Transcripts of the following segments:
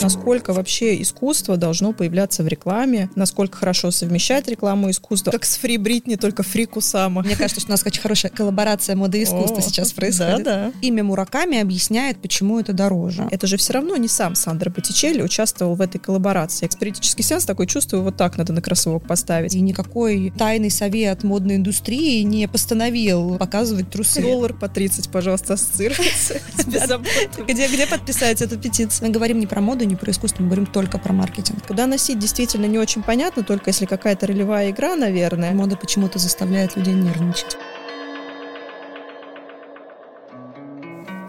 насколько вообще искусство должно появляться в рекламе, насколько хорошо совмещать рекламу и искусство. Как с Фри Бритни, только Фри Кусама. Мне кажется, что у нас очень хорошая коллаборация моды и искусства сейчас происходит. Да, да. Имя Мураками объясняет, почему это дороже. Это же все равно не сам Сандро Боттичелли участвовал в этой коллаборации. Экспертический сеанс такой чувствую, вот так надо на кроссовок поставить. И никакой тайный совет модной индустрии не постановил показывать трусы. Доллар по 30, пожалуйста, ассоциируется где подписать эту петицию? Мы говорим не про моду, не про искусство, мы говорим только про маркетинг. Куда носить действительно не очень понятно, только если какая-то ролевая игра, наверное. Мода почему-то заставляет людей нервничать.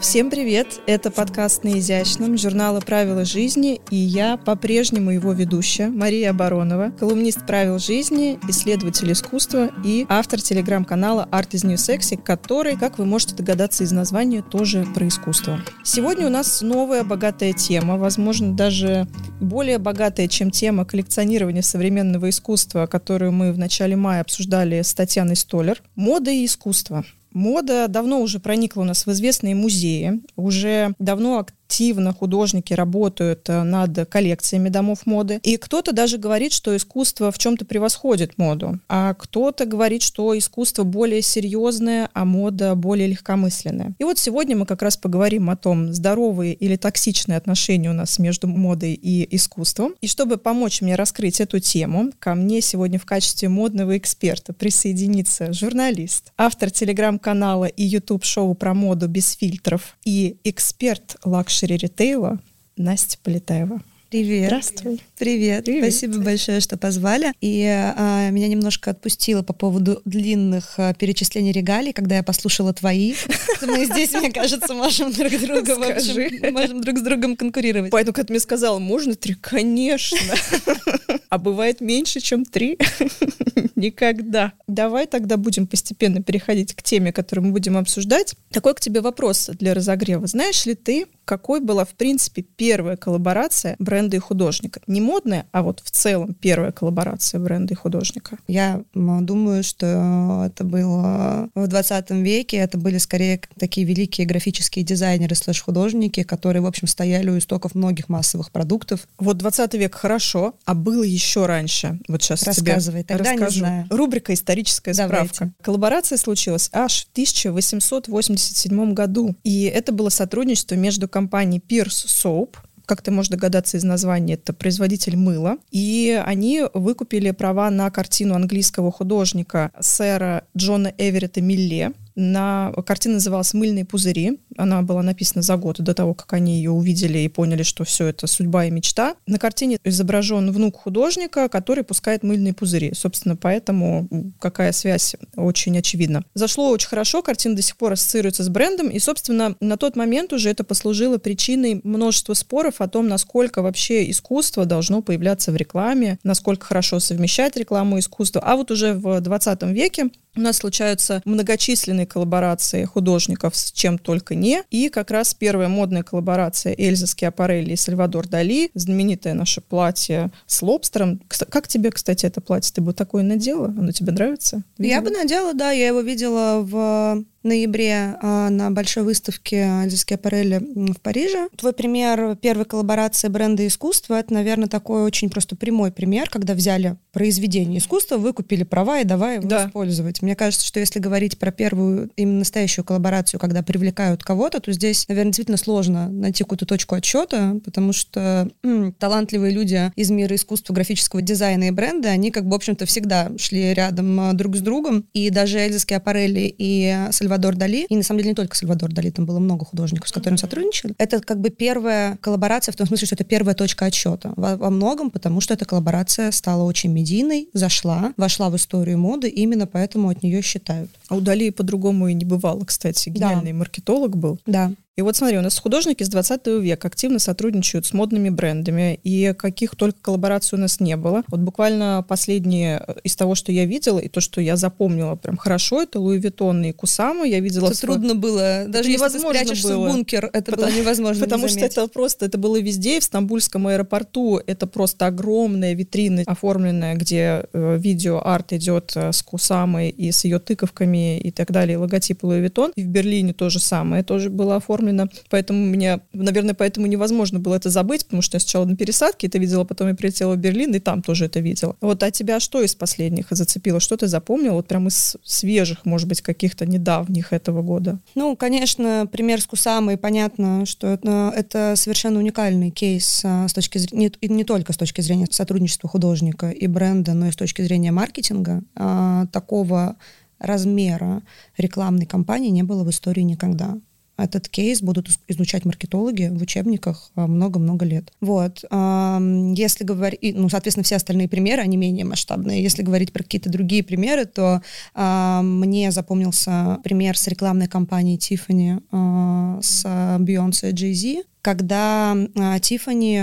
Всем привет! Это подкаст «На изящном» журнала «Правила жизни» и я по-прежнему его ведущая Мария Баронова, колумнист «Правил жизни», исследователь искусства и автор телеграм-канала Art is New Sexy, который, как вы можете догадаться из названия, тоже про искусство. Сегодня у нас новая богатая тема, возможно, даже более богатая, чем тема коллекционирования современного искусства, которую мы в начале мая обсуждали с Татьяной Столер. Мода и искусство. Мода давно уже проникла у нас в известные музеи, уже давно активно художники работают э, над коллекциями домов моды. И кто-то даже говорит, что искусство в чем-то превосходит моду, а кто-то говорит, что искусство более серьезное, а мода более легкомысленная. И вот сегодня мы как раз поговорим о том, здоровые или токсичные отношения у нас между модой и искусством. И чтобы помочь мне раскрыть эту тему, ко мне сегодня в качестве модного эксперта присоединится журналист, автор телеграм-канала и YouTube-шоу про моду без фильтров и эксперт luxury ритейла Настя Полетаева. Привет. Здравствуй. Привет. Привет. Спасибо большое, что позвали. И а, меня немножко отпустило по поводу длинных а, перечислений регалий, когда я послушала твои. Мы здесь, мне кажется, можем друг друга, в общем, можем друг с другом конкурировать. Поэтому, когда ты мне сказала, можно три? Конечно. А бывает меньше, чем три? Никогда. Давай тогда будем постепенно переходить к теме, которую мы будем обсуждать. Такой к тебе вопрос для разогрева. Знаешь ли ты, какой была, в принципе, первая коллаборация бренда и художника? Не модная, а вот в целом первая коллаборация бренда и художника. Я думаю, что это было в 20 веке. Это были скорее такие великие графические дизайнеры слэш-художники, которые, в общем, стояли у истоков многих массовых продуктов. Вот 20 век хорошо, а было еще раньше. Вот сейчас Рассказывай, тебе тогда не расскажу. знаю. Рубрика «Историческая Давайте. справка». Коллаборация случилась аж в 1887 году. И это было сотрудничество между компанией Pierce Soap, как ты можешь догадаться из названия, это производитель мыла. И они выкупили права на картину английского художника сэра Джона Эверетта Милле. На... Картина называлась «Мыльные пузыри». Она была написана за год до того, как они ее увидели и поняли, что все это судьба и мечта. На картине изображен внук художника, который пускает мыльные пузыри. Собственно, поэтому какая связь очень очевидна. Зашло очень хорошо, картина до сих пор ассоциируется с брендом, и, собственно, на тот момент уже это послужило причиной множества споров о том, насколько вообще искусство должно появляться в рекламе, насколько хорошо совмещать рекламу и искусство. А вот уже в 20 веке у нас случаются многочисленные коллаборации художников с чем только не. И как раз первая модная коллаборация Эльза Скиапарелли и Сальвадор Дали, знаменитое наше платье с лобстером. Как тебе, кстати, это платье? Ты бы такое надела? Оно тебе нравится? Я Видела? бы надела, да, я его видела в ноябре а, на большой выставке Альзиски аппарели м, в Париже. Твой пример первой коллаборации бренда искусства, это, наверное, такой очень просто прямой пример, когда взяли произведение искусства, выкупили права и давай его Да. использовать. Мне кажется, что если говорить про первую, именно настоящую коллаборацию, когда привлекают кого-то, то здесь, наверное, действительно сложно найти какую-то точку отсчета, потому что м, талантливые люди из мира искусства, графического дизайна и бренда, они как бы, в общем-то, всегда шли рядом а, друг с другом. И даже Эльза Скиапарелли и Сальвадор Дали, и на самом деле не только Сальвадор Дали, там было много художников, с которыми сотрудничали. Это как бы первая коллаборация в том смысле, что это первая точка отсчета. Во, во многом, потому что эта коллаборация стала очень медийной, зашла, вошла в историю моды, именно поэтому от нее считают. А у Дали по-другому и не бывало, кстати. Гениальный маркетолог был. Да. И вот смотри, у нас художники с 20 века активно сотрудничают с модными брендами, и каких только коллабораций у нас не было. Вот буквально последние э, из того, что я видела, и то, что я запомнила прям хорошо, это Louis Vuitton и Кусама. Я видела... Это в- трудно было. Даже если ты спрячешься было. в бункер, это Потому- было невозможно Потому не что это просто, это было везде, в Стамбульском аэропорту это просто огромная витрина оформленная, где э, видео-арт идет э, с Кусамой и с ее тыковками и так далее, и логотип Louis Vuitton. И в Берлине то же самое тоже было оформлено оформлено, поэтому меня, наверное, поэтому невозможно было это забыть, потому что я сначала на пересадке это видела, потом я прилетела в Берлин, и там тоже это видела. Вот, а тебя что из последних зацепило? Что ты запомнила? Вот прям из свежих, может быть, каких-то недавних этого года? Ну, конечно, пример с Кусамой, понятно, что это, это совершенно уникальный кейс а, с точки зрения, не, не только с точки зрения сотрудничества художника и бренда, но и с точки зрения маркетинга. А, такого размера рекламной кампании не было в истории никогда. Этот кейс будут изучать маркетологи в учебниках а, много-много лет. Вот. Если говорить, ну, соответственно, все остальные примеры, они менее масштабные. Если говорить про какие-то другие примеры, то мне запомнился пример с рекламной кампанией Tiffany а, с Beyoncé и Jay-Z, когда Тифани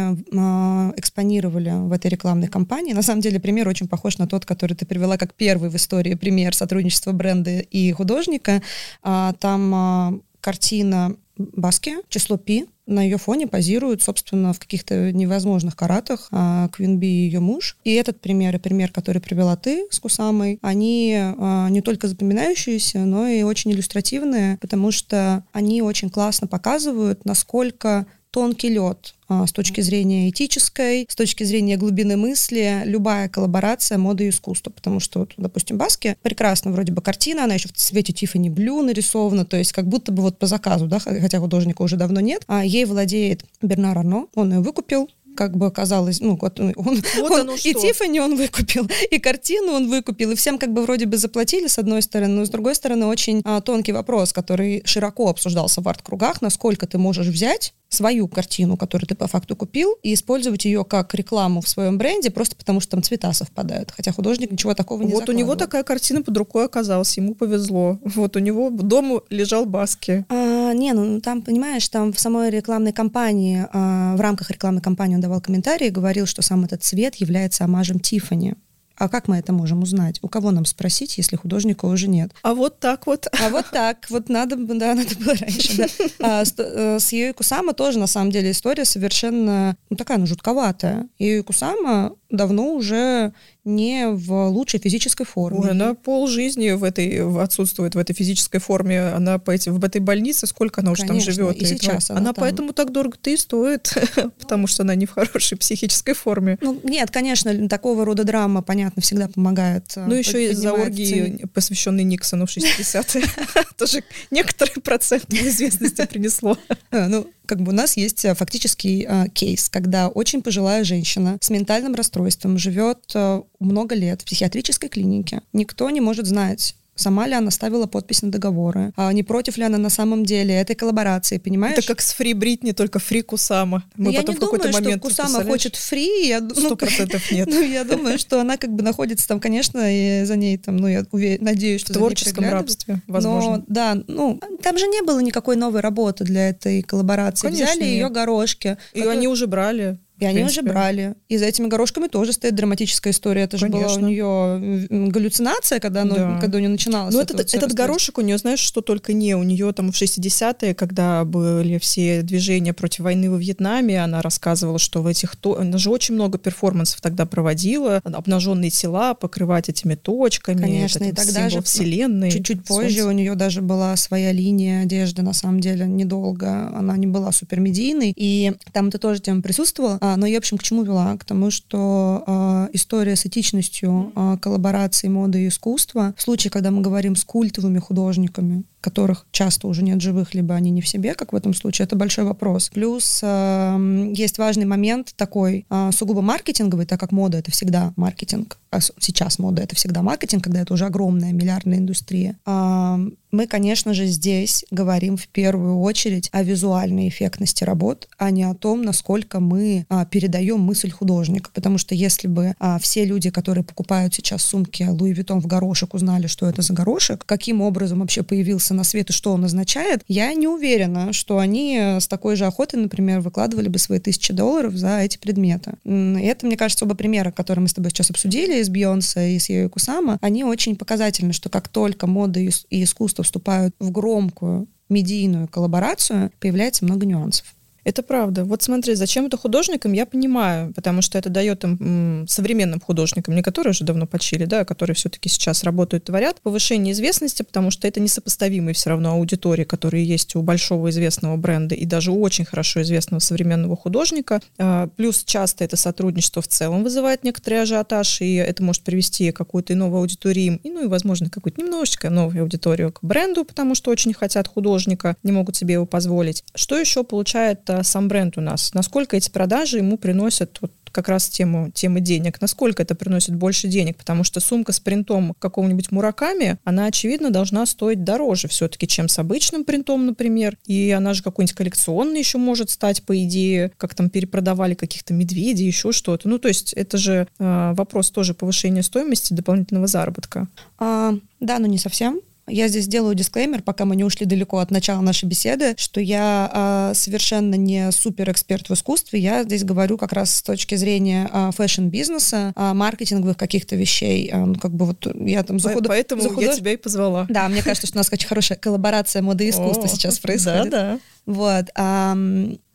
экспонировали в этой рекламной кампании. На самом деле пример очень похож на тот, который ты привела как первый в истории пример сотрудничества бренда и художника. А, там картина Баски, число пи, на ее фоне позируют, собственно, в каких-то невозможных каратах а, Квинби и ее муж. И этот пример, и пример, который привела ты с Кусамой, они а, не только запоминающиеся, но и очень иллюстративные, потому что они очень классно показывают, насколько тонкий лед а, с точки зрения этической, с точки зрения глубины мысли, любая коллаборация моды и искусства. Потому что, вот, допустим, Баски прекрасно вроде бы картина, она еще в цвете Тиффани Блю нарисована, то есть как будто бы вот по заказу, да, хотя художника уже давно нет. А ей владеет Бернар Арно, он ее выкупил, как бы оказалось, ну, вот он, вот он и Тиффани он выкупил, и картину он выкупил, и всем как бы вроде бы заплатили с одной стороны, но с другой стороны очень а, тонкий вопрос, который широко обсуждался в арт-кругах, насколько ты можешь взять свою картину, которую ты по факту купил, и использовать ее как рекламу в своем бренде, просто потому что там цвета совпадают. Хотя художник ничего такого не Вот у него такая картина под рукой оказалась, ему повезло. Вот у него дома лежал Баски. А, не, ну там, понимаешь, там в самой рекламной кампании, а, в рамках рекламной кампании он давал комментарии и говорил, что сам этот цвет является омажем Тифани. А как мы это можем узнать? У кого нам спросить, если художника уже нет? А вот так вот. А вот так. Вот надо, да, надо было раньше, да. А, с, э, с Юи Кусама тоже, на самом деле, история совершенно, ну, такая, ну, жутковатая. Юи Кусама давно уже не в лучшей физической форме. Ой, она пол жизни в этой в, отсутствует в этой физической форме. Она по эти, в этой больнице сколько она уже там живет. И, и сейчас она, она там. поэтому так дорого-то и стоит, потому что она не в хорошей психической форме. Ну нет, конечно, такого рода драма, понятно, всегда помогает. Э, ну еще и за оргии, посвященные Никсону в 60-е, тоже некоторый процент известности принесло. А, ну, как бы у нас есть э, фактический э, кейс, когда очень пожилая женщина с ментальным расстройством живет э, много лет в психиатрической клинике. Никто не может знать, сама ли она ставила подпись на договоры, а не против ли она на самом деле этой коллаборации, понимаешь? Это как с Фри Бритни, только Фри Кусама. Мы я потом не в думаю, момент, что Кусама хочет Фри. Я, ну, Сто процентов нет. Ну, я думаю, что она как бы находится там, конечно, и за ней там, ну, я уверен, надеюсь, что В творческом рабстве, возможно. Но, да, ну, там же не было никакой новой работы для этой коллаборации. Конечно, Взяли нет. ее горошки. И которые... они уже брали. И они уже брали. И за этими горошками тоже стоит драматическая история. Это же Конечно. была у нее галлюцинация, когда, оно, да. когда у нее начиналось. Ну, этот, этот горошек у нее, знаешь, что только не. У нее там в 60-е, когда были все движения против войны во Вьетнаме, она рассказывала, что в этих... Она же очень много перформансов тогда проводила. Обнаженные тела покрывать этими точками. Конечно, и тогда же вселенной. Чуть-чуть позже у нее даже была своя линия одежды, на самом деле, недолго. Она не была супермедийной. И там это тоже тема присутствовала но я, в общем, к чему вела? К тому, что э, история с этичностью э, коллаборации моды и искусства, в случае, когда мы говорим с культовыми художниками, которых часто уже нет живых, либо они не в себе, как в этом случае, это большой вопрос. Плюс э, есть важный момент такой э, сугубо маркетинговый, так как мода — это всегда маркетинг, а сейчас мода — это всегда маркетинг, когда это уже огромная миллиардная индустрия. Э, мы, конечно же, здесь говорим в первую очередь о визуальной эффектности работ, а не о том, насколько мы а, передаем мысль художника. Потому что если бы а, все люди, которые покупают сейчас сумки Луи Виттон в горошек, узнали, что это за горошек, каким образом вообще появился на свет и что он означает, я не уверена, что они с такой же охотой, например, выкладывали бы свои тысячи долларов за эти предметы. И это, мне кажется, оба примера, которые мы с тобой сейчас обсудили, из Бейонсе и с Йои Кусама, они очень показательны, что как только мода и искусство вступают в громкую медийную коллаборацию, появляется много нюансов. Это правда. Вот смотри, зачем это художникам, я понимаю, потому что это дает им современным художникам, не которые уже давно почили, да, а которые все-таки сейчас работают, творят, повышение известности, потому что это несопоставимые все равно аудитории, которые есть у большого известного бренда и даже у очень хорошо известного современного художника. А, плюс часто это сотрудничество в целом вызывает некоторый ажиотаж, и это может привести какую-то новую аудиторию, и, ну и, возможно, какую-то немножечко новую аудиторию к бренду, потому что очень хотят художника, не могут себе его позволить. Что еще получает а, сам бренд у нас? Насколько эти продажи ему приносят вот как раз тему, темы денег. Насколько это приносит больше денег? Потому что сумка с принтом какого-нибудь Мураками, она, очевидно, должна стоить дороже все-таки, чем с обычным принтом, например. И она же какой-нибудь коллекционный еще может стать, по идее, как там перепродавали каких-то медведей, еще что-то. Ну, то есть это же э, вопрос тоже повышения стоимости дополнительного заработка. А, да, но не совсем. Я здесь делаю дисклеймер, пока мы не ушли далеко от начала нашей беседы, что я э, совершенно не супер эксперт в искусстве. Я здесь говорю как раз с точки зрения э, fashion-бизнеса, э, маркетинговых каких-то вещей. Э, ну, как бы вот я там за худ... Поэтому за худож... я тебя и позвала. Да, мне кажется, что у нас очень хорошая коллаборация моды и искусства сейчас происходит. Да, да. Вот.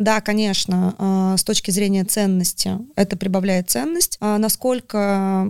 Да, конечно, а, с точки зрения ценности это прибавляет ценность. А насколько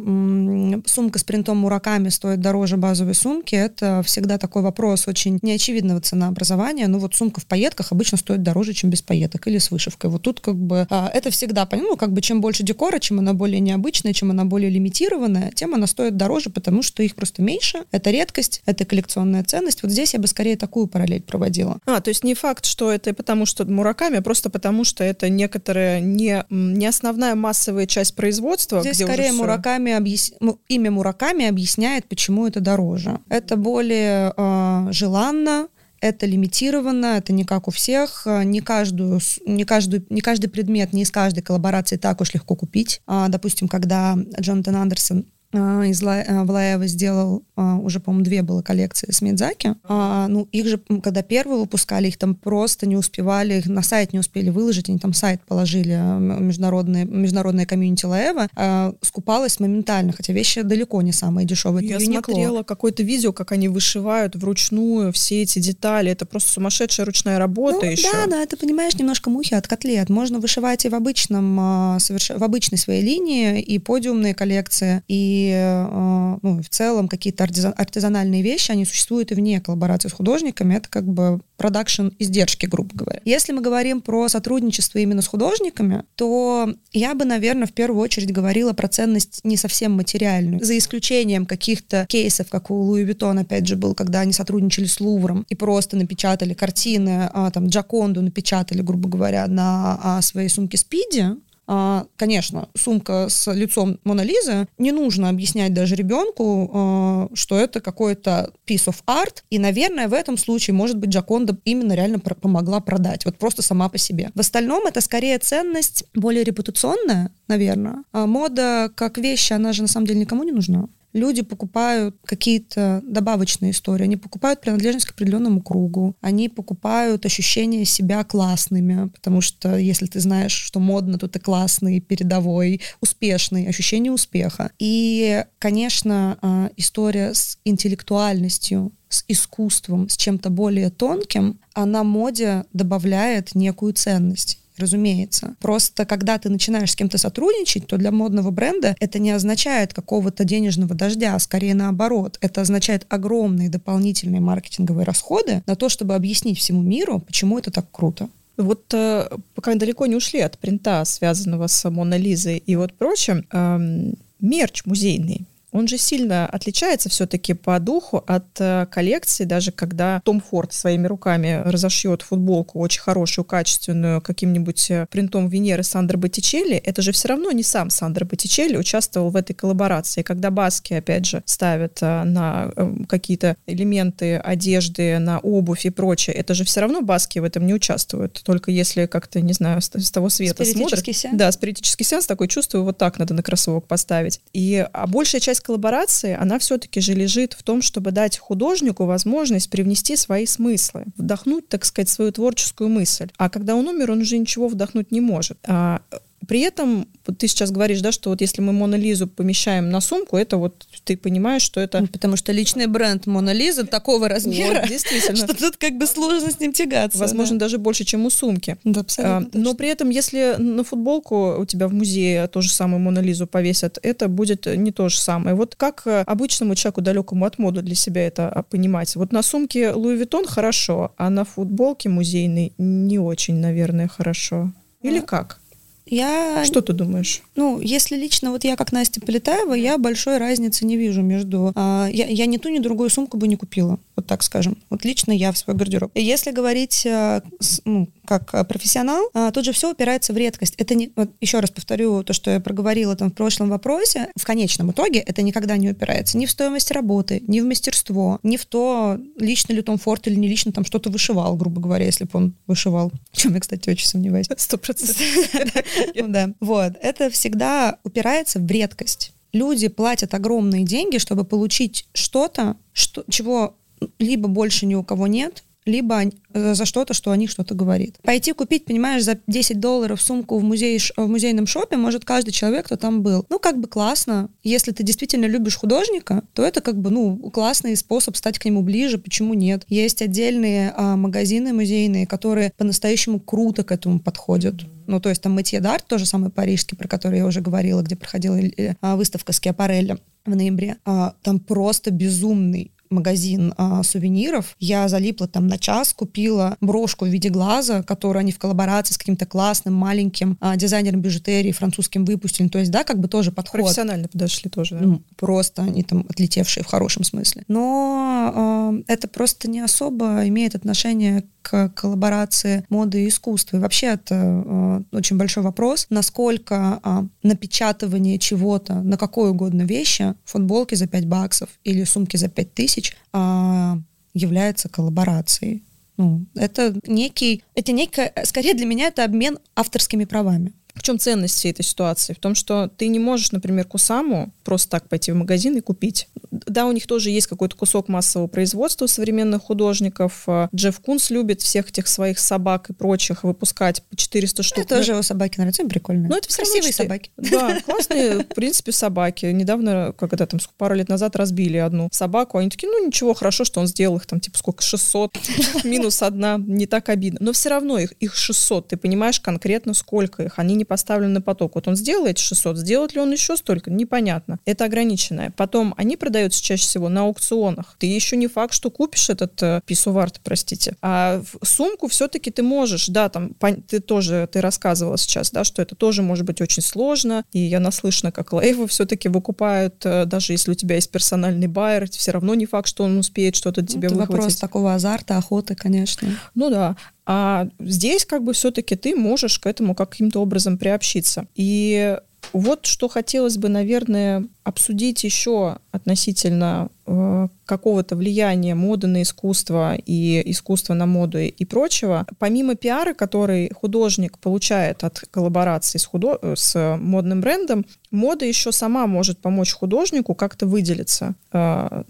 сумка с принтом Мураками стоит дороже базовой сумки, это всегда такой вопрос очень неочевидного ценообразования. Ну вот сумка в пайетках обычно стоит дороже, чем без пайеток или с вышивкой. Вот тут как бы а, это всегда, ну как бы чем больше декора, чем она более необычная, чем она более лимитированная, тем она стоит дороже, потому что их просто меньше. Это редкость, это коллекционная ценность. Вот здесь я бы скорее такую параллель проводила. А, то есть не факт, что это потому, что Мураками, а просто потому, что это некоторая не, не основная массовая часть производства. Здесь где скорее Мураками объяс... имя Мураками объясняет, почему это дороже. Это более э, желанно, это лимитировано, это не как у всех, не каждую, не каждую, не каждый предмет, не из каждой коллаборации так уж легко купить. А, допустим, когда Джонатан Андерсон из э, Влаева сделал, а, уже, по-моему, две было коллекции с Мидзаки. А, ну, их же, когда первые выпускали, их там просто не успевали, их на сайт не успели выложить, они там сайт положили, международные, международная комьюнити Лаева, скупалась моментально, хотя вещи далеко не самые дешевые. Я смотрела какое-то видео, как они вышивают вручную все эти детали, это просто сумасшедшая ручная работа ну, еще. Да, да, ты понимаешь, немножко мухи от котлет. Можно вышивать и в обычном, соверш... в обычной своей линии, и подиумные коллекции, и э, ну, в целом какие-то артизанальные вещи, они существуют и вне коллаборации с художниками. Это как бы production издержки, грубо говоря. Если мы говорим про сотрудничество именно с художниками, то я бы, наверное, в первую очередь говорила про ценность не совсем материальную. За исключением каких-то кейсов, как у Louis Vuitton, опять же, был, когда они сотрудничали с Лувром и просто напечатали картины, а, там, Джаконду напечатали, грубо говоря, на а, своей сумке Спиди, конечно, сумка с лицом Мона Лизы, не нужно объяснять даже ребенку, а, что это какой-то piece of art, и, наверное, в этом случае, может быть, Джаконда именно реально помогла продать, вот просто сама по себе. В остальном это скорее ценность более репутационная, наверное. А мода как вещь, она же на самом деле никому не нужна люди покупают какие-то добавочные истории, они покупают принадлежность к определенному кругу, они покупают ощущение себя классными, потому что если ты знаешь, что модно, то ты классный, передовой, успешный, ощущение успеха. И, конечно, а, история с интеллектуальностью, с искусством, с чем-то более тонким, она моде добавляет некую ценность разумеется. Просто когда ты начинаешь с кем-то сотрудничать, то для модного бренда это не означает какого-то денежного дождя, а скорее наоборот. Это означает огромные дополнительные маркетинговые расходы на то, чтобы объяснить всему миру, почему это так круто. Вот э, пока далеко не ушли от принта, связанного с Мона Лизой и вот прочим, э, мерч музейный он же сильно отличается все-таки по духу от э, коллекции, даже когда Том Форд своими руками разошьет футболку очень хорошую, качественную, каким-нибудь э, принтом Венеры Сандро Боттичелли, это же все равно не сам Сандро Боттичелли участвовал в этой коллаборации. Когда Баски, опять же, ставят э, на какие-то элементы одежды, на обувь и прочее, это же все равно Баски в этом не участвуют. Только если как-то, не знаю, с, того света смотрят. сеанс? Да, спиритический сеанс, такой чувствую, вот так надо на кроссовок поставить. И, а большая часть коллаборации, она все-таки же лежит в том, чтобы дать художнику возможность привнести свои смыслы, вдохнуть, так сказать, свою творческую мысль. А когда он умер, он уже ничего вдохнуть не может. А При этом вот ты сейчас говоришь, да, что вот если мы Мона Лизу помещаем на сумку, это вот ты понимаешь, что это... Ну, потому что личный бренд Мона Лиза такого размера, вот, действительно, что тут как бы сложно с ним тягаться. Возможно, да. даже больше, чем у сумки. Да, абсолютно. А, но при этом, если на футболку у тебя в музее то же самое Мона Лизу повесят, это будет не то же самое. Вот как э, обычному человеку далекому от моды для себя это а, понимать? Вот на сумке Louis Vuitton хорошо, а на футболке музейной не очень, наверное, хорошо. Или а? как? Я... Что ты думаешь? Ну, если лично вот я как Настя Полетаева, я большой разницы не вижу между... А, я, я ни ту, ни другую сумку бы не купила, вот так скажем. Вот лично я в свой гардероб. Если говорить с, ну, как профессионал, а, тут же все упирается в редкость. Это не... Вот еще раз повторю то, что я проговорила там в прошлом вопросе. В конечном итоге это никогда не упирается ни в стоимость работы, ни в мастерство, ни в то, лично ли Том Форд или не лично там что-то вышивал, грубо говоря, если бы он вышивал. В чем я, кстати, очень сомневаюсь. Сто процентов. Да. Вот. Это всегда упирается в редкость. Люди платят огромные деньги, чтобы получить что-то, что, чего либо больше ни у кого нет, либо э, за что-то, что о них что-то говорит. Пойти купить, понимаешь, за 10 долларов сумку в, музее, в музейном шопе может каждый человек, кто там был. Ну, как бы классно. Если ты действительно любишь художника, то это как бы, ну, классный способ стать к нему ближе, почему нет? Есть отдельные а, магазины музейные, которые по-настоящему круто к этому подходят. Ну, то есть там Матье Дарт, тоже самый парижский, про который я уже говорила, где проходила э, выставка Скиапарелли в ноябре. А, там просто безумный магазин а, сувениров. Я залипла там на час, купила брошку в виде глаза, которую они в коллаборации с каким-то классным маленьким а, дизайнером бижутерии французским выпустили. То есть, да, как бы тоже подход. Профессионально подошли тоже, да? Ну, просто они там отлетевшие в хорошем смысле. Но а, это просто не особо имеет отношение к коллаборации моды и искусства. И вообще это э, очень большой вопрос, насколько э, напечатывание чего-то на какой угодно вещи, футболки за 5 баксов или сумки за 5 тысяч, э, является коллаборацией. Ну, это некий, это некое, скорее для меня это обмен авторскими правами. В чем ценность всей этой ситуации? В том, что ты не можешь, например, Кусаму просто так пойти в магазин и купить. Да, у них тоже есть какой-то кусок массового производства современных художников. А, Джефф Кунс любит всех этих своих собак и прочих выпускать по 400 штук. Это тоже его собаки нравятся, прикольные. Ну, это красивые собаки. Да, классные, в принципе, собаки. Недавно, как это там, пару лет назад разбили одну собаку, они такие, ну, ничего, хорошо, что он сделал их там, типа, сколько, 600, минус одна, не так обидно. Но все равно их, их 600, ты понимаешь конкретно, сколько их. Они не поставлены на поток. Вот он сделает 600, сделает ли он еще столько, непонятно. Это ограниченное. Потом они продаются чаще всего на аукционах. Ты еще не факт, что купишь этот э, писуварт, простите. А сумку все-таки ты можешь, да, там, ты тоже, ты рассказывала сейчас, да, что это тоже может быть очень сложно. И я наслышана, как лейвы все-таки выкупают, э, даже если у тебя есть персональный байер, все равно не факт, что он успеет что-то тебе это выхватить. вопрос такого азарта, охоты, конечно. Ну да. А здесь как бы все-таки ты можешь к этому каким-то образом приобщиться. И вот что хотелось бы, наверное, обсудить еще относительно э, какого-то влияния моды на искусство и искусства на моду и прочего. Помимо пиара, который художник получает от коллаборации с, худо... с модным брендом, мода еще сама может помочь художнику как-то выделиться. Э,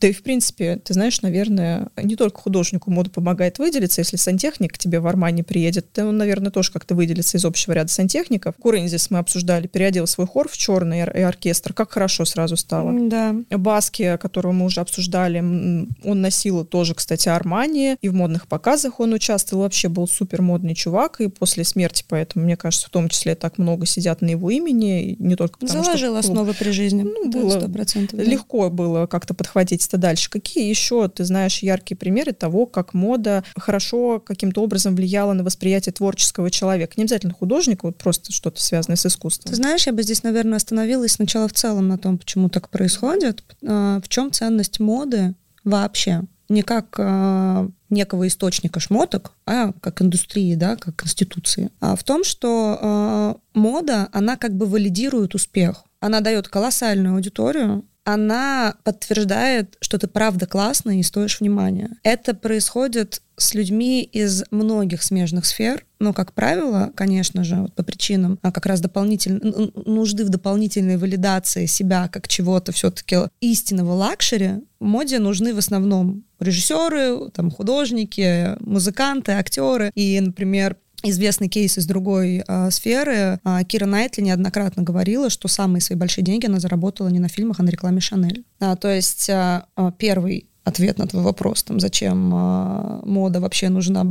да и, в принципе, ты знаешь, наверное, не только художнику мода помогает выделиться. Если сантехник к тебе в Армане приедет, то он, наверное, тоже как-то выделится из общего ряда сантехников. Курензис мы обсуждали, переодел свой хор в черный и оркестр. Как хорошо сразу стало. Да. Баски, которого мы уже обсуждали, он носил тоже, кстати, Армани. И в модных показах он участвовал. Вообще был супер модный чувак. И после смерти, поэтому, мне кажется, в том числе так много сидят на его имени. Не только потому, Заложил что... основы при жизни. Ну, было 100%, да. Легко было как-то подхватить это дальше. Какие еще ты знаешь яркие примеры того, как мода хорошо каким-то образом влияла на восприятие творческого человека? Не обязательно художника, вот просто что-то связанное с искусством. Ты знаешь, я бы здесь, наверное, остановилась сначала в целом на том, почему так происходит. А, в чем ценность моды вообще? Не как э, некого источника шмоток, а как индустрии, да, как институции. А в том, что э, мода, она как бы валидирует успех. Она дает колоссальную аудиторию, она подтверждает, что ты правда классный и стоишь внимания. Это происходит с людьми из многих смежных сфер, но, как правило, конечно же, вот по причинам а как раз дополнительной нужды в дополнительной валидации себя как чего-то все-таки истинного luxury, моде нужны в основном режиссеры, там, художники, музыканты, актеры. И, например, известный кейс из другой э, сферы. Э, Кира Найтли неоднократно говорила, что самые свои большие деньги она заработала не на фильмах, а на рекламе Шанель. А, то есть э, первый ответ на твой вопрос, там, зачем э, мода вообще нужна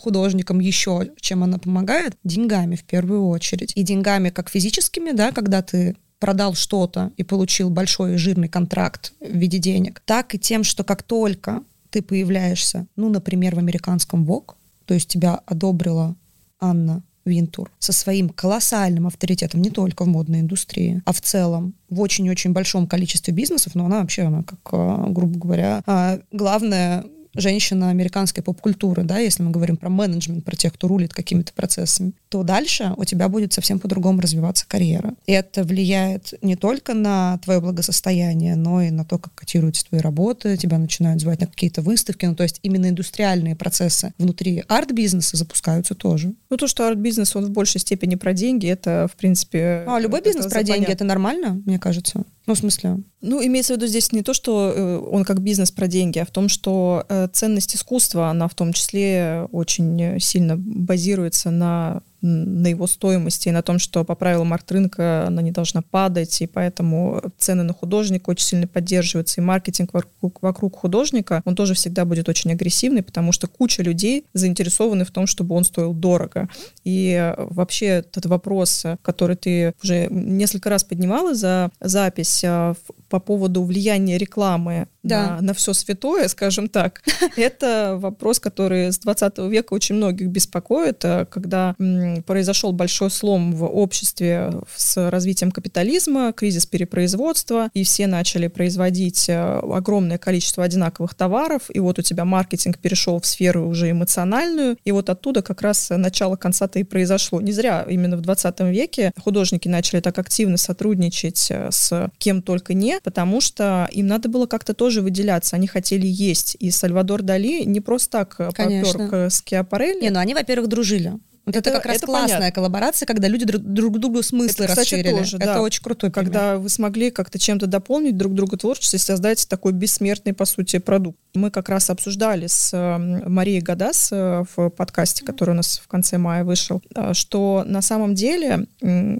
художникам еще, чем она помогает, деньгами в первую очередь. И деньгами как физическими, да, когда ты продал что-то и получил большой жирный контракт в виде денег, так и тем, что как только ты появляешься, ну, например, в американском ВОК, то есть тебя одобрила Анна Винтур со своим колоссальным авторитетом не только в модной индустрии, а в целом в очень-очень большом количестве бизнесов, но она вообще, она как, а, грубо говоря, а, главная женщина американской поп-культуры, да, если мы говорим про менеджмент, про тех, кто рулит какими-то процессами, то дальше у тебя будет совсем по-другому развиваться карьера. И это влияет не только на твое благосостояние, но и на то, как котируются твои работы, тебя начинают звать на какие-то выставки, ну, то есть именно индустриальные процессы внутри арт-бизнеса запускаются тоже. Ну, то, что арт-бизнес, он в большей степени про деньги, это, в принципе... А, любой бизнес про деньги, это нормально, мне кажется. Ну, в смысле? Ну, имеется в виду здесь не то, что э, он как бизнес про деньги, а в том, что э, ценность искусства, она в том числе очень сильно базируется на на его стоимости и на том, что по правилам арт-рынка она не должна падать, и поэтому цены на художника очень сильно поддерживаются, и маркетинг вокруг, художника, он тоже всегда будет очень агрессивный, потому что куча людей заинтересованы в том, чтобы он стоил дорого. И вообще этот вопрос, который ты уже несколько раз поднимала за запись а, по поводу влияния рекламы да. на, на все святое, скажем так, это вопрос, который с 20 века очень многих беспокоит, а, когда произошел большой слом в обществе с развитием капитализма, кризис перепроизводства, и все начали производить э, огромное количество одинаковых товаров, и вот у тебя маркетинг перешел в сферу уже эмоциональную, и вот оттуда как раз начало конца-то и произошло. Не зря именно в 20 веке художники начали так активно сотрудничать э, с кем только не, потому что им надо было как-то тоже выделяться, они хотели есть, и Сальвадор Дали не просто так э, Конечно. попер к Скиапарелли. Не, ну они, во-первых, дружили. Вот это, это как раз это классная понятно. коллаборация, когда люди друг, друг другу смыслы это, кстати, расширили. Тоже, это да. очень пример. Когда вы смогли как-то чем-то дополнить друг друга творчество и создать такой бессмертный, по сути, продукт. Мы как раз обсуждали с Марией Гадас э, в подкасте, который у нас в конце мая вышел, э, что на самом деле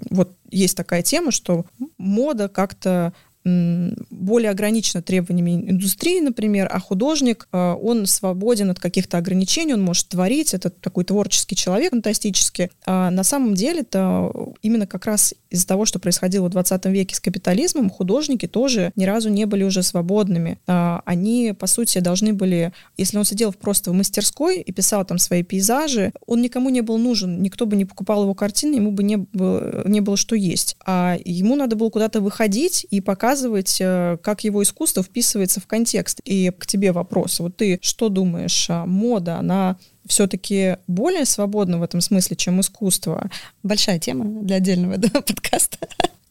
вот есть такая тема, что мода как-то более ограничена требованиями индустрии, например, а художник, э, он свободен от каких-то ограничений, он может творить, это такой творческий человек фантастический. А на самом деле это именно как раз из-за того, что происходило в 20 веке с капитализмом, художники тоже ни разу не были уже свободными. А они, по сути, должны были, если он сидел просто в мастерской и писал там свои пейзажи, он никому не был нужен, никто бы не покупал его картины, ему бы не было, не было что есть. А ему надо было куда-то выходить и показывать показывать, э, как его искусство вписывается в контекст. И к тебе вопрос. Вот ты что думаешь? А мода, она все-таки более свободна в этом смысле, чем искусство? Большая тема для отдельного подкаста.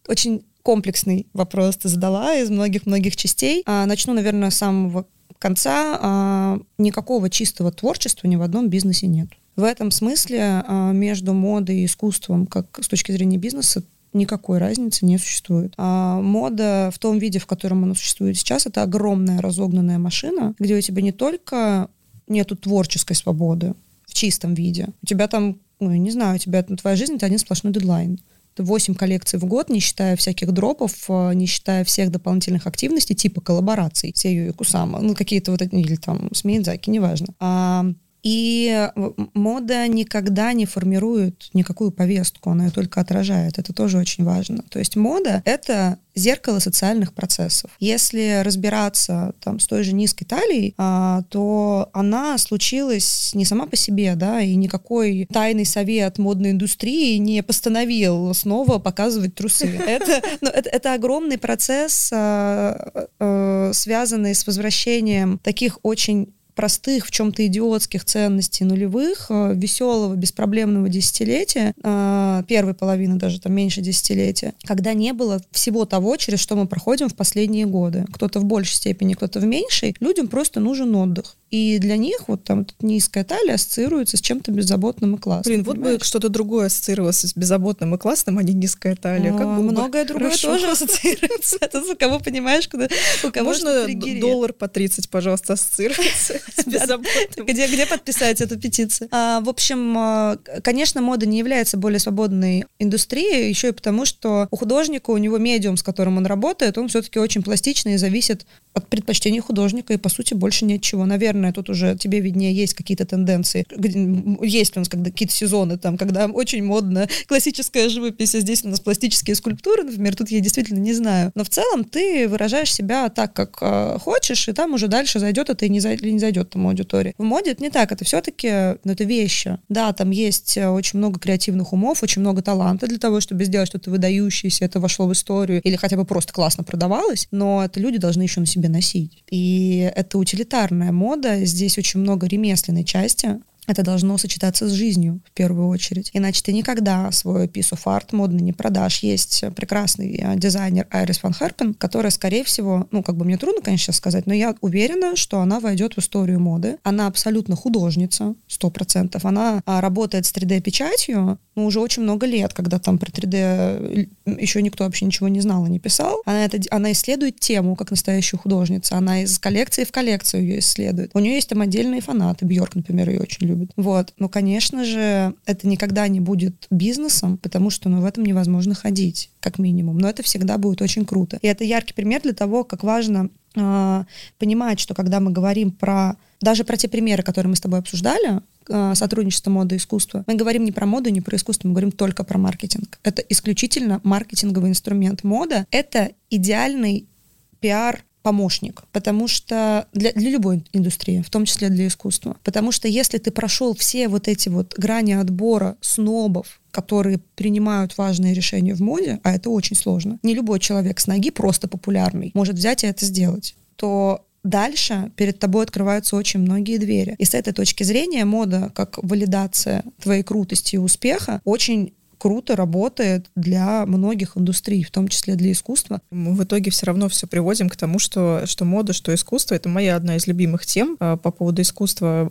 Очень комплексный вопрос ты задала из многих-многих частей. А, начну, наверное, с самого конца. А, никакого чистого творчества ни в одном бизнесе нет. В этом смысле между модой и искусством, как с точки зрения бизнеса, никакой разницы не существует. А мода в том виде, в котором она существует сейчас, это огромная разогнанная машина, где у тебя не только нету творческой свободы в чистом виде, у тебя там, ну, не знаю, у тебя ну, твоя жизнь — это один сплошной дедлайн. Это 8 коллекций в год, не считая всяких дропов, а, не считая всех дополнительных активностей, типа коллабораций с Ю и Кусама, ну, какие-то вот эти, или там с Миядзаки, неважно. А и мода никогда не формирует никакую повестку, она ее только отражает. Это тоже очень важно. То есть мода — это зеркало социальных процессов. Если разбираться там с той же низкой талией, а, то она случилась не сама по себе, да, и никакой тайный совет модной индустрии не постановил снова показывать трусы. Это, ну, это, это огромный процесс, а, а, связанный с возвращением таких очень простых, в чем-то идиотских ценностей нулевых, э, веселого, беспроблемного десятилетия, э, первой половины даже там меньше десятилетия, когда не было всего того, через что мы проходим в последние годы. Кто-то в большей степени, кто-то в меньшей. Людям просто нужен отдых. И для них вот там низкая талия ассоциируется с чем-то беззаботным и классным. Блин, вот понимаешь? бы что-то другое ассоциировалось с беззаботным и классным, а не низкая талия. Как а, многое другое хорошо. тоже ассоциируется. Это у кого, понимаешь, куда, у кого Можно доллар по 30, пожалуйста, ассоциируется? Где, где подписать эту петицию? А, в общем, а, конечно, мода не является более свободной индустрией, еще и потому, что у художника, у него медиум, с которым он работает, он все-таки очень пластичный и зависит от предпочтений художника, и, по сути, больше нет чего. Наверное, тут уже тебе виднее есть какие-то тенденции. Есть у нас когда какие-то сезоны, там, когда очень модно классическая живопись, а здесь у нас пластические скульптуры, например, тут я действительно не знаю. Но в целом ты выражаешь себя так, как э, хочешь, и там уже дальше зайдет это и не, зай, или не зайдет там аудитории. В моде это не так, это все-таки, ну, это вещи. Да, там есть э, очень много креативных умов, очень много таланта для того, чтобы сделать что-то выдающееся, это вошло в историю, или хотя бы просто классно продавалось, но это люди должны еще на себе носить. И это утилитарная мода, здесь очень много ремесленной части, это должно сочетаться с жизнью в первую очередь. Иначе ты никогда свой piece of art модный не продашь. Есть прекрасный э, дизайнер Айрис Ван Херпен, которая, скорее всего, ну, как бы мне трудно, конечно, сказать, но я уверена, что она войдет в историю моды. Она абсолютно художница, сто процентов. Она а, работает с 3D-печатью, ну, уже очень много лет, когда там про 3D еще никто вообще ничего не знал и не писал. Она, это, она исследует тему, как настоящая художница. Она из коллекции в коллекцию ее исследует. У нее есть там отдельные фанаты. Бьорк, например, ее очень любит. Вот. Но, конечно же, это никогда не будет бизнесом, потому что ну, в этом невозможно ходить, как минимум. Но это всегда будет очень круто. И это яркий пример для того, как важно э, понимать, что когда мы говорим про даже про те примеры, которые мы с тобой обсуждали, э, сотрудничество моды и искусства, мы говорим не про моду, не про искусство, мы говорим только про маркетинг. Это исключительно маркетинговый инструмент. Мода — это идеальный пиар помощник, потому что для, для любой индустрии, в том числе для искусства. Потому что если ты прошел все вот эти вот грани отбора снобов, которые принимают важные решения в моде, а это очень сложно, не любой человек с ноги, просто популярный, может взять и это сделать, то дальше перед тобой открываются очень многие двери. И с этой точки зрения мода, как валидация твоей крутости и успеха, очень круто работает для многих индустрий, в том числе для искусства. Мы в итоге все равно все приводим к тому, что, что мода, что искусство — это моя одна из любимых тем а, по поводу искусства.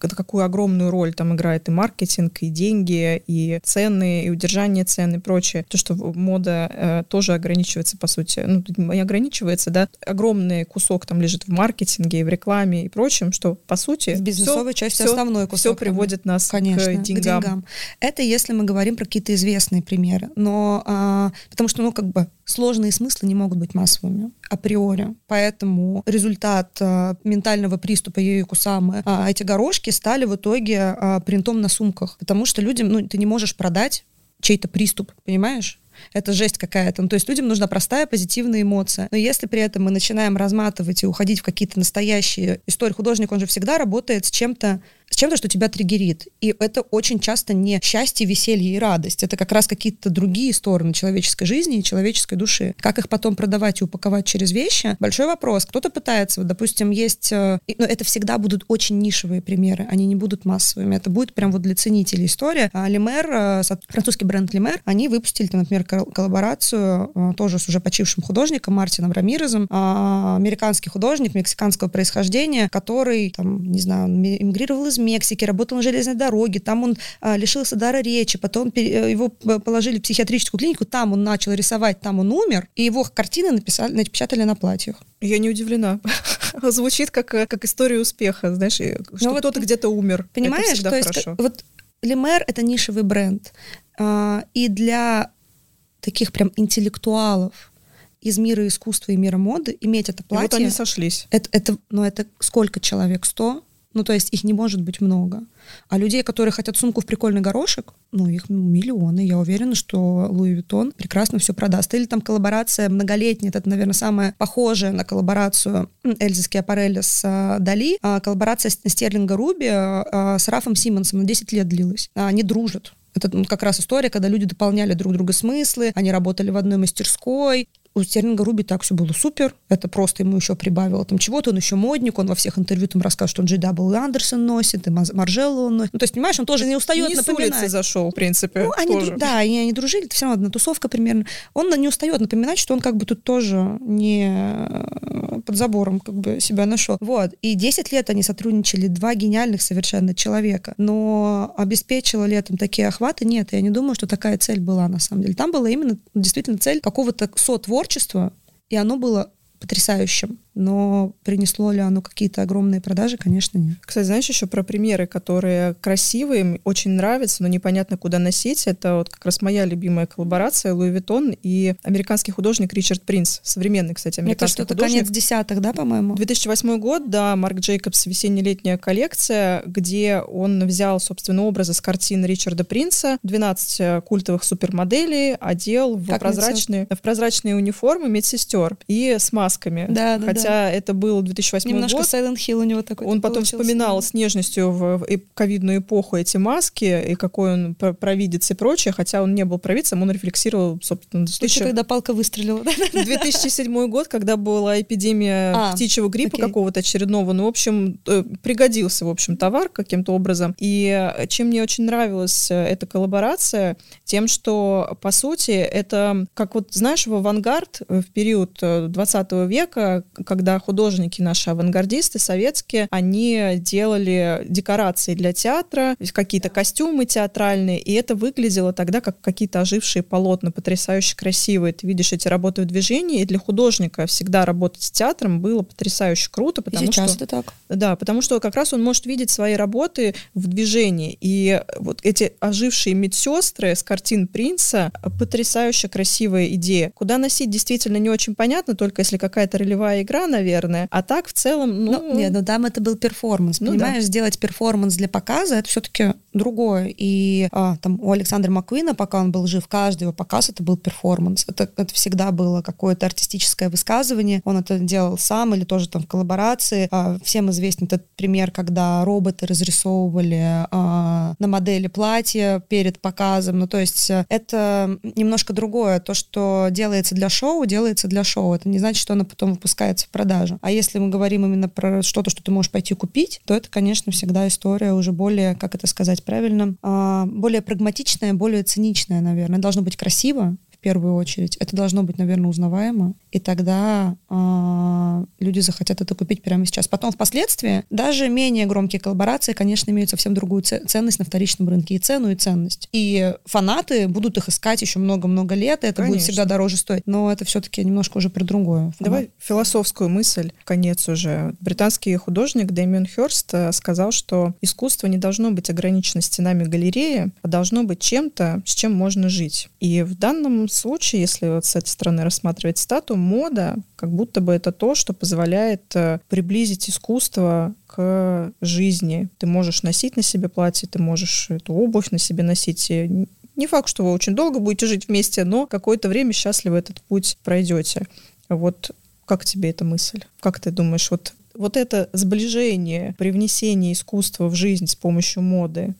Какую огромную роль там играет и маркетинг, и деньги, и цены, и удержание цен, и прочее. То, что мода э, тоже ограничивается, по сути, ну, не ограничивается, да, огромный кусок там лежит в маркетинге, в рекламе и прочем, что, по сути... В бизнесовой все, части все, основной кусок. Все приводит нас Конечно, к деньгам. К деньгам. Это если мы говорим про какие-то известные примеры, но а, потому что, ну, как бы сложные смыслы не могут быть массовыми априори, поэтому результат а, ментального приступа Юи Кусамы, а, эти горошки стали в итоге а, принтом на сумках, потому что людям, ну, ты не можешь продать чей-то приступ, понимаешь? это жесть какая-то. Ну, то есть людям нужна простая позитивная эмоция. Но если при этом мы начинаем разматывать и уходить в какие-то настоящие истории, художник, он же всегда работает с чем-то с чем-то, что тебя триггерит. И это очень часто не счастье, веселье и радость. Это как раз какие-то другие стороны человеческой жизни и человеческой души. Как их потом продавать и упаковать через вещи? Большой вопрос. Кто-то пытается, вот, допустим, есть... Э, но это всегда будут очень нишевые примеры, они не будут массовыми. Это будет прям вот для ценителей история. А Лимер, э, французский бренд Лимер, они выпустили, например, коллаборацию э, тоже с уже почившим художником Мартином Рамирезом, американский художник мексиканского происхождения, который, там, не знаю, эмигрировал из Мексики, работал на железной дороге, там он а, лишился дара речи, потом э, его положили в психиатрическую клинику, там он начал рисовать, там он умер, и его картины написали, напечатали на платьях. Я не удивлена. Звучит как, э, как история успеха, знаешь, что ну вот кто-то где-то умер. Понимаешь, это то есть, хорошо. вот Лемер — это нишевый бренд. А, и для таких прям интеллектуалов, из мира искусства и мира моды иметь это платье. И вот они сошлись. Это, это, ну, это сколько человек? Сто? Ну, то есть их не может быть много. А людей, которые хотят сумку в прикольный горошек, ну, их миллионы. Я уверена, что Луи Виттон прекрасно все продаст. Или там коллаборация многолетняя, это, наверное, самая похожая на коллаборацию Эльзы Скиапарелли с а, Дали. А, коллаборация Стерлинга Руби а, с Рафом Симмонсом на 10 лет длилась. Они дружат. Это ну, как раз история, когда люди дополняли друг друга смыслы, они работали в одной мастерской, у Стерлинга Руби так все было супер. Это просто ему еще прибавило там чего-то. Он еще модник, он во всех интервью там рассказывает, что он G.W. Андерсон носит, и Маржелло он носит. Ну, то есть, понимаешь, он тоже не устает не напоминать. улицы зашел, в принципе. Ну, они, тоже. да, и они дружили, это все равно одна тусовка примерно. Он не устает напоминать, что он как бы тут тоже не э, под забором как бы себя нашел. Вот. И 10 лет они сотрудничали, два гениальных совершенно человека. Но обеспечила ли это такие охваты? Нет, я не думаю, что такая цель была на самом деле. Там была именно действительно цель какого-то сотворчества, и оно было потрясающим. Но принесло ли оно какие-то огромные продажи, конечно, нет. Кстати, знаешь еще про примеры, которые красивые, очень нравятся, но непонятно, куда носить. Это вот как раз моя любимая коллаборация Луи Виттон и американский художник Ричард Принц, современный, кстати, американский Это что-то конец десятых, да, по-моему? 2008 год, да, Марк Джейкобс «Весенне-летняя коллекция», где он взял, собственно, образы с картин Ричарда Принца, 12 культовых супермоделей, одел в прозрачные, в прозрачные униформы медсестер и с масками. Да, да, Хотя это был 2008 Немножко год. Silent Hill у него такой. Он потом получился. вспоминал с нежностью в в ковидную эпоху эти маски, и какой он про- провидец и прочее, хотя он не был провидцем, он рефлексировал, собственно, с Случай, 1000 когда палка выстрелила. да? 2007 год, когда была эпидемия А, птичьего гриппа окей. какого-то очередного, ну, в общем, э, пригодился, в общем, товар каким-то образом. И э, чем мне очень нравилась э, эта коллаборация, тем, что, по сути, это, как вот, знаешь, в авангард в период э, 20 века, когда художники наши авангардисты советские, они делали декорации для театра, какие-то костюмы театральные, и это выглядело тогда как какие-то ожившие полотна, потрясающе красивые. Ты видишь эти работы в движении, и для художника всегда работать с театром было потрясающе круто, И потому сейчас что... так. Да, потому что как раз он может видеть свои работы в движении. И вот эти ожившие медсестры с картин Принца потрясающе красивая идея. Куда носить действительно не очень понятно, только если какая-то ролевая игра, наверное. А так в целом, ну... Ну, нет, ну там это был перформанс. Ну понимаешь, сделать перформанс для показа это все-таки другое. И а, там у Александра Маккуина, пока он был жив, каждый его показ это был перформанс. Это, это всегда было какое-то артистическое высказывание. Он это делал сам или тоже там в коллаборации. А, всем известен этот пример, когда роботы разрисовывали а, на модели платья перед показом. Ну, то есть э, это немножко другое. То, что делается для шоу, делается для шоу. Это не значит, что оно потом выпускается продажу. А если мы говорим именно про что-то, что ты можешь пойти купить, то это, конечно, всегда история уже более, как это сказать правильно, а, более прагматичная, более циничная, наверное. Должно быть красиво, первую очередь. Это должно быть, наверное, узнаваемо. И тогда а, люди захотят это купить прямо сейчас. Потом, впоследствии, даже менее громкие коллаборации, конечно, имеют совсем другую це- ценность на вторичном рынке. И цену, и ценность. И фанаты будут их искать еще много-много лет, и это будет Конечно. всегда дороже стоить. Но это все-таки немножко уже про другое. Фанат. Давай философскую мысль, конец уже. Британский художник Дэмиан Хёрст э, сказал, что искусство не должно быть ограничено стенами галереи, а должно быть чем-то, с чем можно жить. И в данном случае, если вот с этой стороны рассматривать стату, мода как будто бы это то, что позволяет э, приблизить искусство к жизни. Ты можешь носить на себе платье, ты можешь эту обувь на себе носить. Не факт, что вы очень долго будете жить вместе, но какое-то время счастливо этот путь пройдете. Вот как тебе эта мысль? Как ты думаешь, вот, вот это сближение, привнесение искусства в жизнь с помощью моды,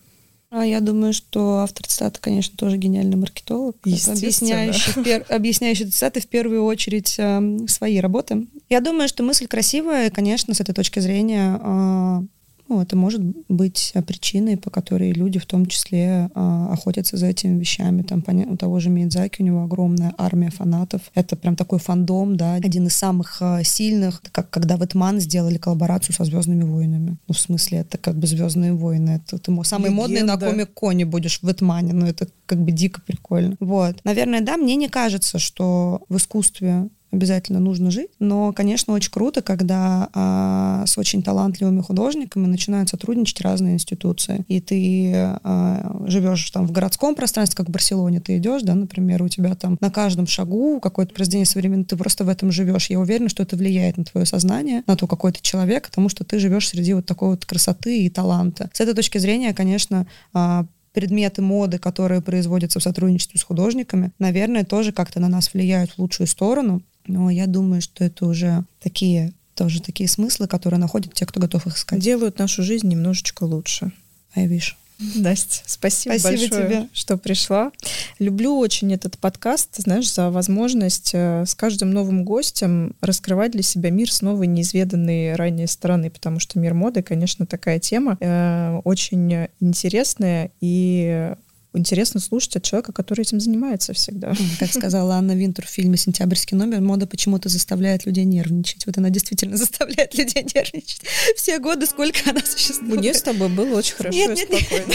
А я думаю, что автор цитаты, конечно, тоже гениальный маркетолог, объясняющий, пер- объясняющий цитаты в первую очередь эм, свои работы. Я думаю, что мысль красивая, и, конечно, с этой точки зрения а, ну, это может быть причиной, по которой люди в том числе а, охотятся за этими вещами. Там у того же Миядзаки, у него огромная армия фанатов. Это прям такой фандом, да, один из самых а, сильных, как когда Вэтман сделали коллаборацию со Звездными войнами. Ну, в смысле, это как бы Звездные войны. Это ты самый модный на Легенда. комик коне будешь в Вэтмане. Ну, это как бы дико прикольно. Вот. Наверное, да, мне не кажется, что в искусстве обязательно нужно жить. Но, конечно, очень круто, когда а, с очень талантливыми художниками начинают сотрудничать разные институции. И ты а, живешь там в городском пространстве, как в Барселоне ты идешь, да, например, у тебя там на каждом шагу какое-то произведение современное, ты просто в этом живешь. Я уверена, что это влияет на твое сознание, на то, какой ты человек, потому что ты живешь среди вот такой вот красоты и таланта. С этой точки зрения, конечно, а, предметы моды, которые производятся в сотрудничестве с художниками, наверное, тоже как-то на нас влияют в лучшую сторону. Но я думаю, что это уже такие тоже такие смыслы, которые находят те, кто готов их искать. делают нашу жизнь немножечко лучше. I wish. Настя, спасибо, Спасибо большое, тебе. что пришла. Люблю очень этот подкаст, знаешь, за возможность э, с каждым новым гостем раскрывать для себя мир с новой неизведанной ранее стороны, потому что мир моды, конечно, такая тема э, очень интересная и интересно слушать от человека, который этим занимается всегда. Как сказала Анна Винтур в фильме «Сентябрьский номер», мода почему-то заставляет людей нервничать. Вот она действительно заставляет людей нервничать. Все годы, сколько она существует. Мне с тобой было очень хорошо Нет, и нет, нет. спокойно.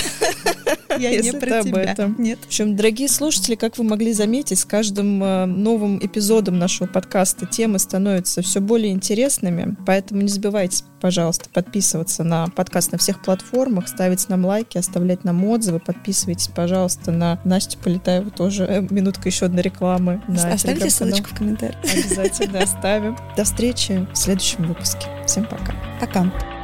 Я Если не про тебя. этом. Нет. В общем, дорогие слушатели, как вы могли заметить, с каждым э, новым эпизодом нашего подкаста темы становятся все более интересными, поэтому не забывайте, пожалуйста, подписываться на подкаст на всех платформах, ставить нам лайки, оставлять нам отзывы, подписывайтесь, пожалуйста, на Настю Полетаеву тоже. Э, Минутка еще одной рекламы. на Оставьте ссылочку в комментариях. Обязательно оставим. До встречи в следующем выпуске. Всем пока. Пока.